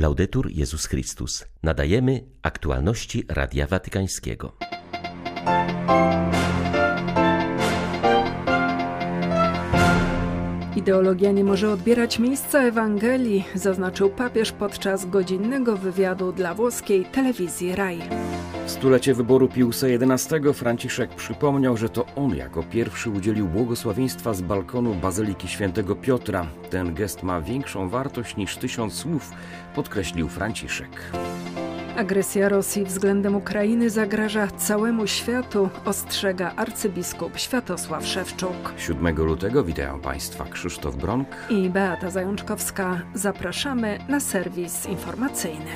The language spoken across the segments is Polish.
Laudetur Jezus Chrystus. Nadajemy aktualności Radia Watykańskiego. Ideologia nie może odbierać miejsca Ewangelii, zaznaczył papież podczas godzinnego wywiadu dla włoskiej telewizji RAI. W stulecie wyboru Piusa XI Franciszek przypomniał, że to on jako pierwszy udzielił błogosławieństwa z balkonu Bazyliki Świętego Piotra. Ten gest ma większą wartość niż tysiąc słów, podkreślił Franciszek. Agresja Rosji względem Ukrainy zagraża całemu światu, ostrzega arcybiskup Światosław Szewczuk. 7 lutego witają Państwa Krzysztof Bronk i Beata Zajączkowska. Zapraszamy na serwis informacyjny.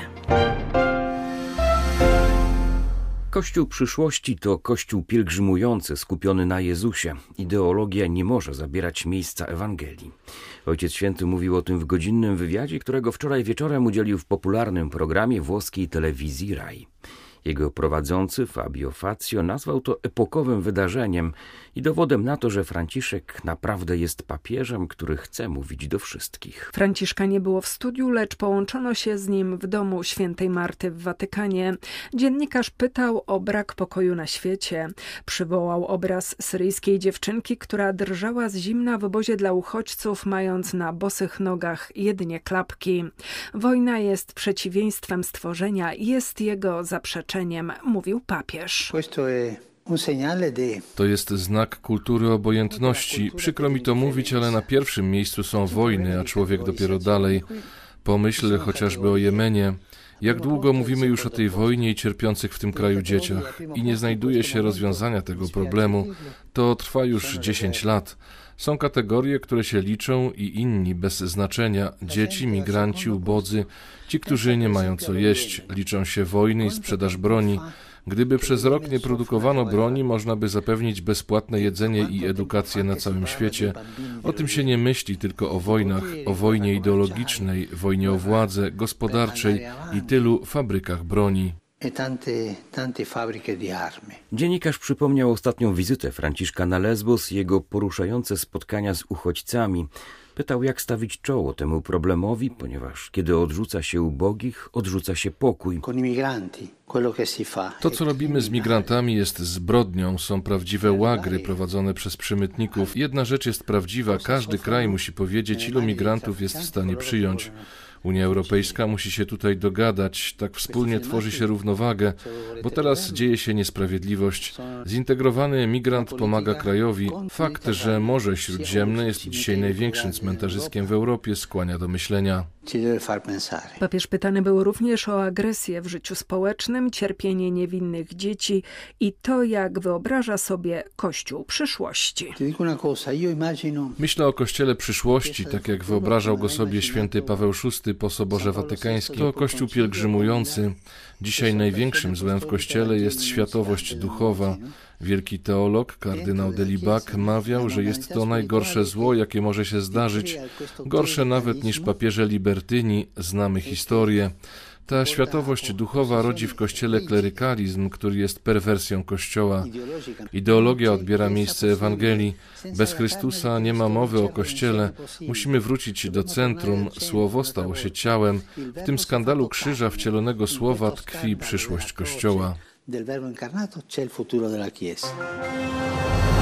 Kościół przyszłości to kościół pielgrzymujący, skupiony na Jezusie. Ideologia nie może zabierać miejsca Ewangelii. Ojciec Święty mówił o tym w godzinnym wywiadzie, którego wczoraj wieczorem udzielił w popularnym programie włoskiej telewizji RAI. Jego prowadzący Fabio Fazio nazwał to epokowym wydarzeniem i dowodem na to, że Franciszek naprawdę jest papieżem, który chce mówić do wszystkich. Franciszka nie było w studiu, lecz połączono się z nim w domu świętej Marty w Watykanie. Dziennikarz pytał o brak pokoju na świecie. Przywołał obraz syryjskiej dziewczynki, która drżała z zimna w obozie dla uchodźców, mając na bosych nogach jedynie klapki. Wojna jest przeciwieństwem stworzenia, jest jego zaprzeczeniem, mówił papież. To jest znak kultury obojętności. Przykro mi to mówić, ale na pierwszym miejscu są wojny, a człowiek dopiero dalej. Pomyśl chociażby o Jemenie. Jak długo mówimy już o tej wojnie i cierpiących w tym kraju dzieciach i nie znajduje się rozwiązania tego problemu, to trwa już 10 lat. Są kategorie, które się liczą i inni bez znaczenia. Dzieci, migranci, ubodzy, ci, którzy nie mają co jeść. Liczą się wojny i sprzedaż broni. Gdyby przez rok nie produkowano broni, można by zapewnić bezpłatne jedzenie i edukację na całym świecie. O tym się nie myśli tylko o wojnach, o wojnie ideologicznej, wojnie o władzę, gospodarczej i tylu fabrykach broni. Dziennikarz przypomniał ostatnią wizytę Franciszka na Lesbos i jego poruszające spotkania z uchodźcami. Pytał, jak stawić czoło temu problemowi, ponieważ kiedy odrzuca się ubogich, odrzuca się pokój. To, co robimy z migrantami, jest zbrodnią. Są prawdziwe łagry prowadzone przez przemytników. Jedna rzecz jest prawdziwa: każdy kraj musi powiedzieć, ilu migrantów jest w stanie przyjąć. Unia Europejska musi się tutaj dogadać, tak wspólnie tworzy się równowagę, bo teraz dzieje się niesprawiedliwość. Zintegrowany migrant pomaga krajowi. Fakt, że Morze Śródziemne jest dzisiaj największym cmentarzyskiem w Europie, skłania do myślenia. Papież pytany był również o agresję w życiu społecznym, cierpienie niewinnych dzieci i to, jak wyobraża sobie Kościół przyszłości. Myślę o Kościele przyszłości, tak jak wyobrażał go sobie święty Paweł VI po Soborze Watykańskim. To Kościół pielgrzymujący. Dzisiaj największym złem w Kościele jest światowość duchowa. Wielki teolog, kardynał Delibac, mawiał, że jest to najgorsze zło, jakie może się zdarzyć, gorsze nawet niż papieże Libertyni, znamy historię. Ta światowość duchowa rodzi w Kościele klerykalizm, który jest perwersją Kościoła. Ideologia odbiera miejsce Ewangelii. Bez Chrystusa nie ma mowy o Kościele. Musimy wrócić do centrum. Słowo stało się ciałem. W tym skandalu krzyża wcielonego słowa tkwi przyszłość Kościoła. Del verbo incarnato c'è il futuro della Chiesa.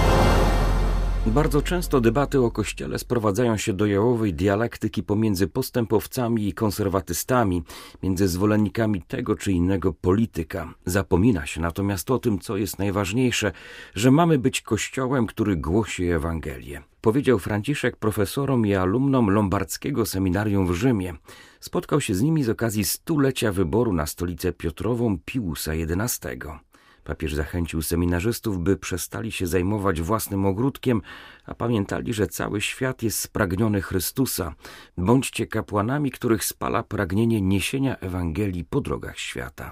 Bardzo często debaty o Kościele sprowadzają się do jałowej dialektyki pomiędzy postępowcami i konserwatystami, między zwolennikami tego czy innego polityka. Zapomina się natomiast o tym, co jest najważniejsze, że mamy być Kościołem, który głosi Ewangelię. Powiedział Franciszek profesorom i alumnom Lombardzkiego Seminarium w Rzymie. Spotkał się z nimi z okazji stulecia wyboru na stolicę Piotrową Piusa XI. Papież zachęcił seminarzystów, by przestali się zajmować własnym ogródkiem, a pamiętali, że cały świat jest spragniony Chrystusa. Bądźcie kapłanami, których spala pragnienie niesienia Ewangelii po drogach świata.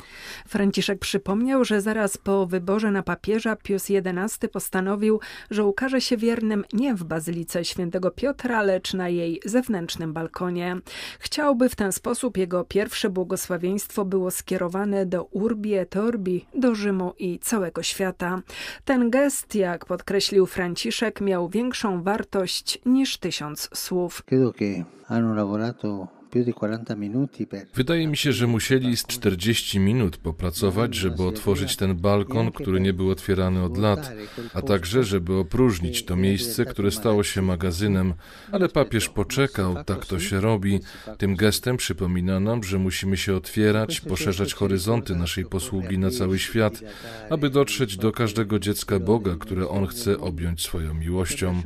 Franciszek przypomniał, że zaraz po wyborze na papieża Pius XI postanowił, że ukaże się wiernym nie w bazylice świętego Piotra, lecz na jej zewnętrznym balkonie. Chciałby w ten sposób jego pierwsze błogosławieństwo było skierowane do Urbi et Orbi, do Rzymu i całego świata. Ten gest, jak podkreślił Franciszek, miał większą wartość niż tysiąc słów. Wydaje mi się, że musieli z 40 minut popracować, żeby otworzyć ten balkon, który nie był otwierany od lat, a także, żeby opróżnić to miejsce, które stało się magazynem. Ale papież poczekał, tak to się robi. Tym gestem przypomina nam, że musimy się otwierać, poszerzać horyzonty naszej posługi na cały świat, aby dotrzeć do każdego dziecka Boga, które On chce objąć swoją miłością.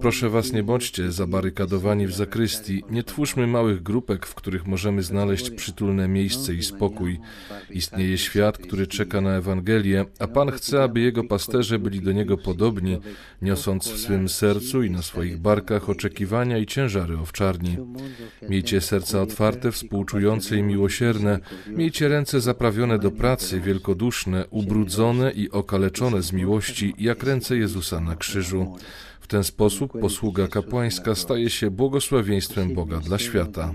Proszę Was, nie bądźcie zabarykadowani w zakrystii, nie twórzmy małych grupek, w których możemy znaleźć przytulne miejsce i spokój. Istnieje świat, który czeka na Ewangelię, a Pan chce, aby Jego pasterze byli do Niego podobni, niosąc w swym sercu i na swoich barkach oczekiwania i ciężary owczarni. Miejcie serca otwarte, współczujące i miłosierne, miejcie ręce zaprawione do pracy, wielkoduszne, ubrudzone i okaleczone z miłości, jak ręce Jezusa na krzyżu ten sposób posługa kapłańska staje się błogosławieństwem Boga dla świata.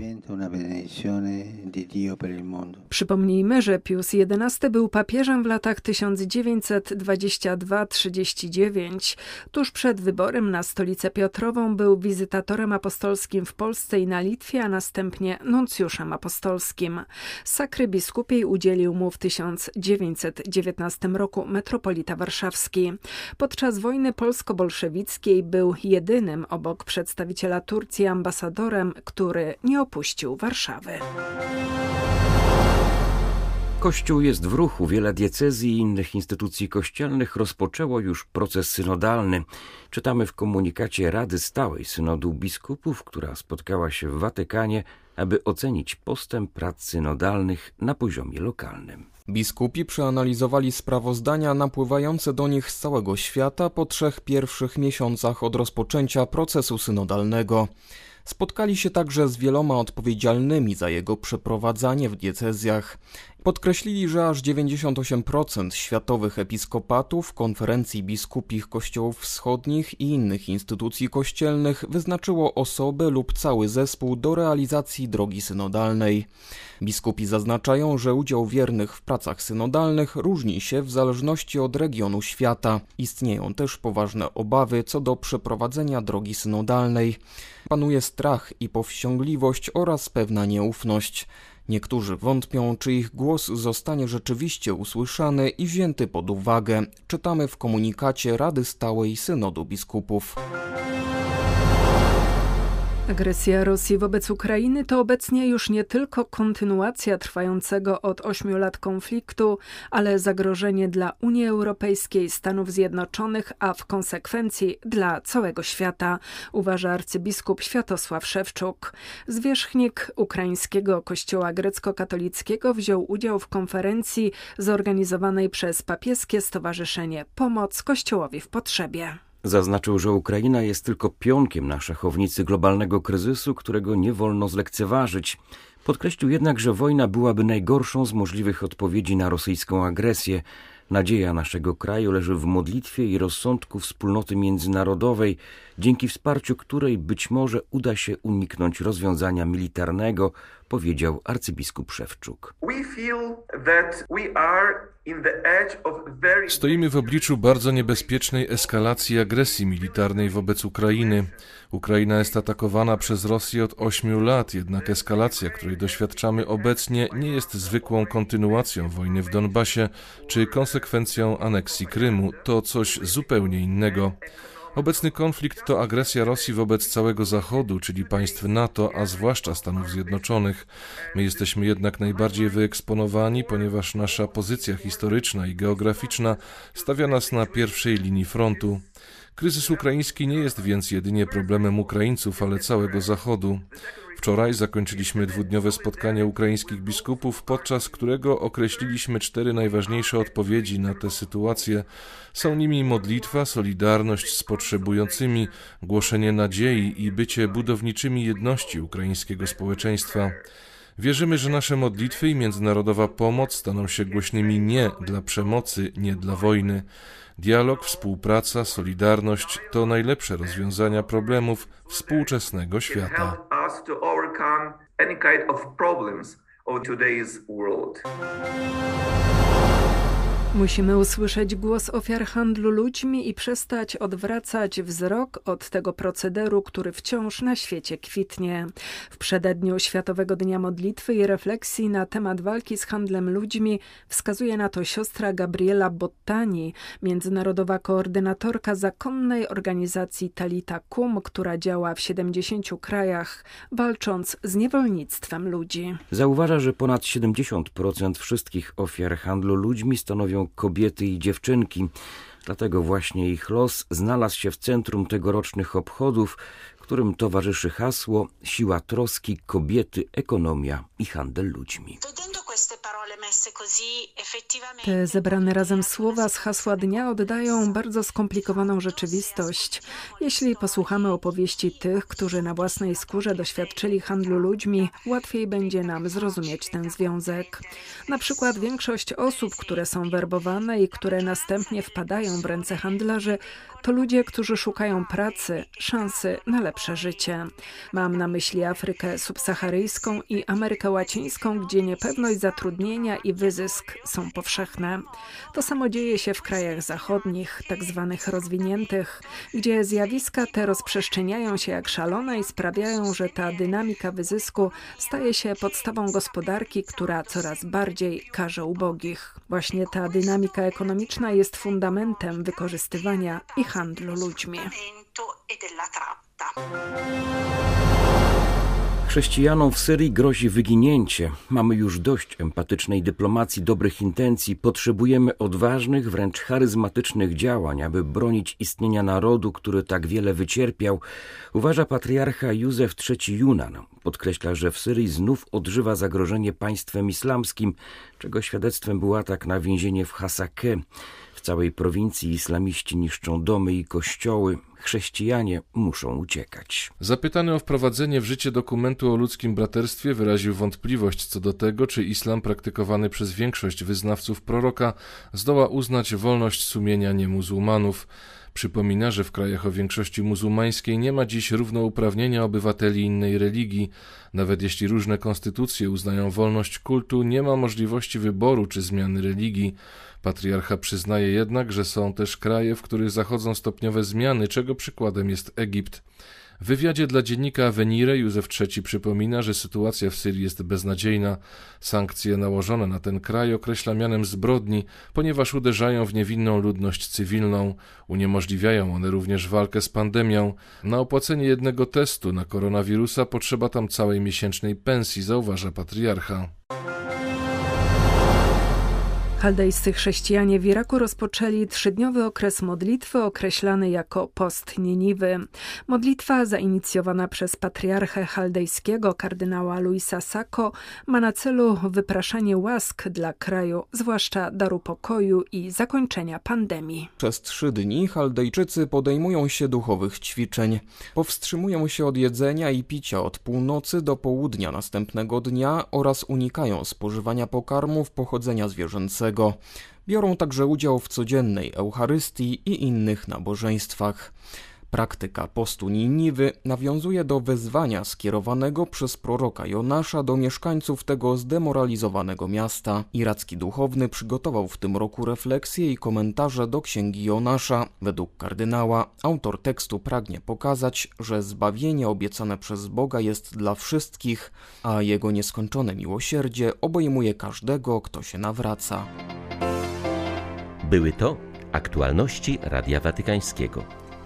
Przypomnijmy, że Pius XI był papieżem w latach 1922-39. Tuż przed wyborem na stolicę Piotrową był wizytatorem apostolskim w Polsce i na Litwie, a następnie nuncjuszem apostolskim. Sakry biskupiej udzielił mu w 1919 roku metropolita warszawski. Podczas wojny polsko-bolszewickiej był jedynym obok przedstawiciela Turcji ambasadorem, który nie opuścił Warszawy. Kościół jest w ruchu. Wiele diecezji i innych instytucji kościelnych rozpoczęło już proces synodalny. Czytamy w komunikacie Rady Stałej Synodu Biskupów, która spotkała się w Watykanie, aby ocenić postęp prac synodalnych na poziomie lokalnym. Biskupi przeanalizowali sprawozdania napływające do nich z całego świata po trzech pierwszych miesiącach od rozpoczęcia procesu synodalnego. Spotkali się także z wieloma odpowiedzialnymi za jego przeprowadzanie w diecezjach. Podkreślili, że aż 98% światowych episkopatów, konferencji biskupich kościołów wschodnich i innych instytucji kościelnych wyznaczyło osobę lub cały zespół do realizacji drogi synodalnej. Biskupi zaznaczają, że udział wiernych w pracach synodalnych różni się w zależności od regionu świata. Istnieją też poważne obawy co do przeprowadzenia drogi synodalnej. Panuje strach i powściągliwość oraz pewna nieufność. Niektórzy wątpią, czy ich głos zostanie rzeczywiście usłyszany i wzięty pod uwagę. Czytamy w komunikacie Rady Stałej Synodu Biskupów. Agresja Rosji wobec Ukrainy to obecnie już nie tylko kontynuacja trwającego od ośmiu lat konfliktu, ale zagrożenie dla Unii Europejskiej, Stanów Zjednoczonych, a w konsekwencji dla całego świata, uważa arcybiskup Światosław Szewczuk. Zwierzchnik ukraińskiego kościoła grecko-katolickiego wziął udział w konferencji zorganizowanej przez papieskie stowarzyszenie Pomoc Kościołowi w Potrzebie. Zaznaczył, że Ukraina jest tylko pionkiem na szachownicy globalnego kryzysu, którego nie wolno zlekceważyć. Podkreślił jednak, że wojna byłaby najgorszą z możliwych odpowiedzi na rosyjską agresję. Nadzieja naszego kraju leży w modlitwie i rozsądku wspólnoty międzynarodowej, dzięki wsparciu której być może uda się uniknąć rozwiązania militarnego, powiedział arcybiskup Szewczuk. Stoimy w obliczu bardzo niebezpiecznej eskalacji agresji militarnej wobec Ukrainy. Ukraina jest atakowana przez Rosję od ośmiu lat, jednak eskalacja, której doświadczamy obecnie, nie jest zwykłą kontynuacją wojny w Donbasie czy konsekwencją aneksji Krymu. To coś zupełnie innego. Obecny konflikt to agresja Rosji wobec całego Zachodu, czyli państw NATO, a zwłaszcza Stanów Zjednoczonych. My jesteśmy jednak najbardziej wyeksponowani, ponieważ nasza pozycja historyczna i geograficzna stawia nas na pierwszej linii frontu. Kryzys ukraiński nie jest więc jedynie problemem Ukraińców, ale całego Zachodu. Wczoraj zakończyliśmy dwudniowe spotkanie ukraińskich biskupów, podczas którego określiliśmy cztery najważniejsze odpowiedzi na tę sytuację. Są nimi modlitwa, solidarność z potrzebującymi, głoszenie nadziei i bycie budowniczymi jedności ukraińskiego społeczeństwa. Wierzymy, że nasze modlitwy i międzynarodowa pomoc staną się głośnymi nie dla przemocy, nie dla wojny. Dialog, współpraca, solidarność to najlepsze rozwiązania problemów współczesnego świata. Musimy usłyszeć głos ofiar handlu ludźmi i przestać odwracać wzrok od tego procederu, który wciąż na świecie kwitnie. W przededniu Światowego Dnia Modlitwy i Refleksji na temat walki z handlem ludźmi wskazuje na to siostra Gabriela Bottani, międzynarodowa koordynatorka zakonnej organizacji Talita Kum, która działa w 70 krajach, walcząc z niewolnictwem ludzi. Zauważa, że ponad 70% wszystkich ofiar handlu ludźmi stanowią kobiety i dziewczynki. Dlatego właśnie ich los znalazł się w centrum tegorocznych obchodów, którym towarzyszy hasło Siła troski, kobiety, ekonomia i handel ludźmi. Te zebrane razem słowa z hasła dnia oddają bardzo skomplikowaną rzeczywistość. Jeśli posłuchamy opowieści tych, którzy na własnej skórze doświadczyli handlu ludźmi, łatwiej będzie nam zrozumieć ten związek. Na przykład większość osób, które są werbowane i które następnie wpadają w ręce handlarzy, to ludzie, którzy szukają pracy, szansy na lepsze życie. Mam na myśli Afrykę subsaharyjską i Amerykę Łacińską, gdzie niepewność zatrudnienia i wyzysk są powszechne. To samo dzieje się w krajach zachodnich, tak zwanych rozwiniętych, gdzie zjawiska te rozprzestrzeniają się jak szalone i sprawiają, że ta dynamika wyzysku staje się podstawą gospodarki, która coraz bardziej karze ubogich. Właśnie ta dynamika ekonomiczna jest fundamentem wykorzystywania i handlu ludźmi. Chrześcijanom w Syrii grozi wyginięcie. Mamy już dość empatycznej dyplomacji, dobrych intencji. Potrzebujemy odważnych, wręcz charyzmatycznych działań, aby bronić istnienia narodu, który tak wiele wycierpiał, uważa patriarcha Józef III Junan. Podkreśla, że w Syrii znów odżywa zagrożenie państwem islamskim, czego świadectwem był atak na więzienie w Hasake. W całej prowincji islamiści niszczą domy i kościoły. Chrześcijanie muszą uciekać. Zapytany o wprowadzenie w życie dokumentu o ludzkim braterstwie wyraził wątpliwość co do tego, czy islam praktykowany przez większość wyznawców proroka zdoła uznać wolność sumienia niemuzułmanów. Przypomina, że w krajach o większości muzułmańskiej nie ma dziś równouprawnienia obywateli innej religii. Nawet jeśli różne konstytucje uznają wolność kultu, nie ma możliwości wyboru czy zmiany religii. Patriarcha przyznaje jednak, że są też kraje, w których zachodzą stopniowe zmiany, czego przykładem jest Egipt. W wywiadzie dla dziennika Venire Józef III przypomina, że sytuacja w Syrii jest beznadziejna. Sankcje nałożone na ten kraj określa mianem zbrodni, ponieważ uderzają w niewinną ludność cywilną. Uniemożliwiają one również walkę z pandemią. Na opłacenie jednego testu na koronawirusa potrzeba tam całej miesięcznej pensji, zauważa patriarcha. Chaldejscy chrześcijanie w Iraku rozpoczęli trzydniowy okres modlitwy określany jako post Niniwy. Modlitwa zainicjowana przez patriarchę chaldejskiego kardynała Luisa Sacco ma na celu wypraszanie łask dla kraju, zwłaszcza daru pokoju i zakończenia pandemii. Przez trzy dni Chaldejczycy podejmują się duchowych ćwiczeń. Powstrzymują się od jedzenia i picia od północy do południa następnego dnia oraz unikają spożywania pokarmów pochodzenia zwierzęcego. Biorą także udział w codziennej Eucharystii i innych nabożeństwach. Praktyka postu Niniwy nawiązuje do wezwania skierowanego przez proroka Jonasza do mieszkańców tego zdemoralizowanego miasta. Iracki duchowny przygotował w tym roku refleksje i komentarze do księgi Jonasza. Według kardynała autor tekstu pragnie pokazać, że zbawienie obiecane przez Boga jest dla wszystkich, a jego nieskończone miłosierdzie obejmuje każdego, kto się nawraca. Były to aktualności Radia Watykańskiego.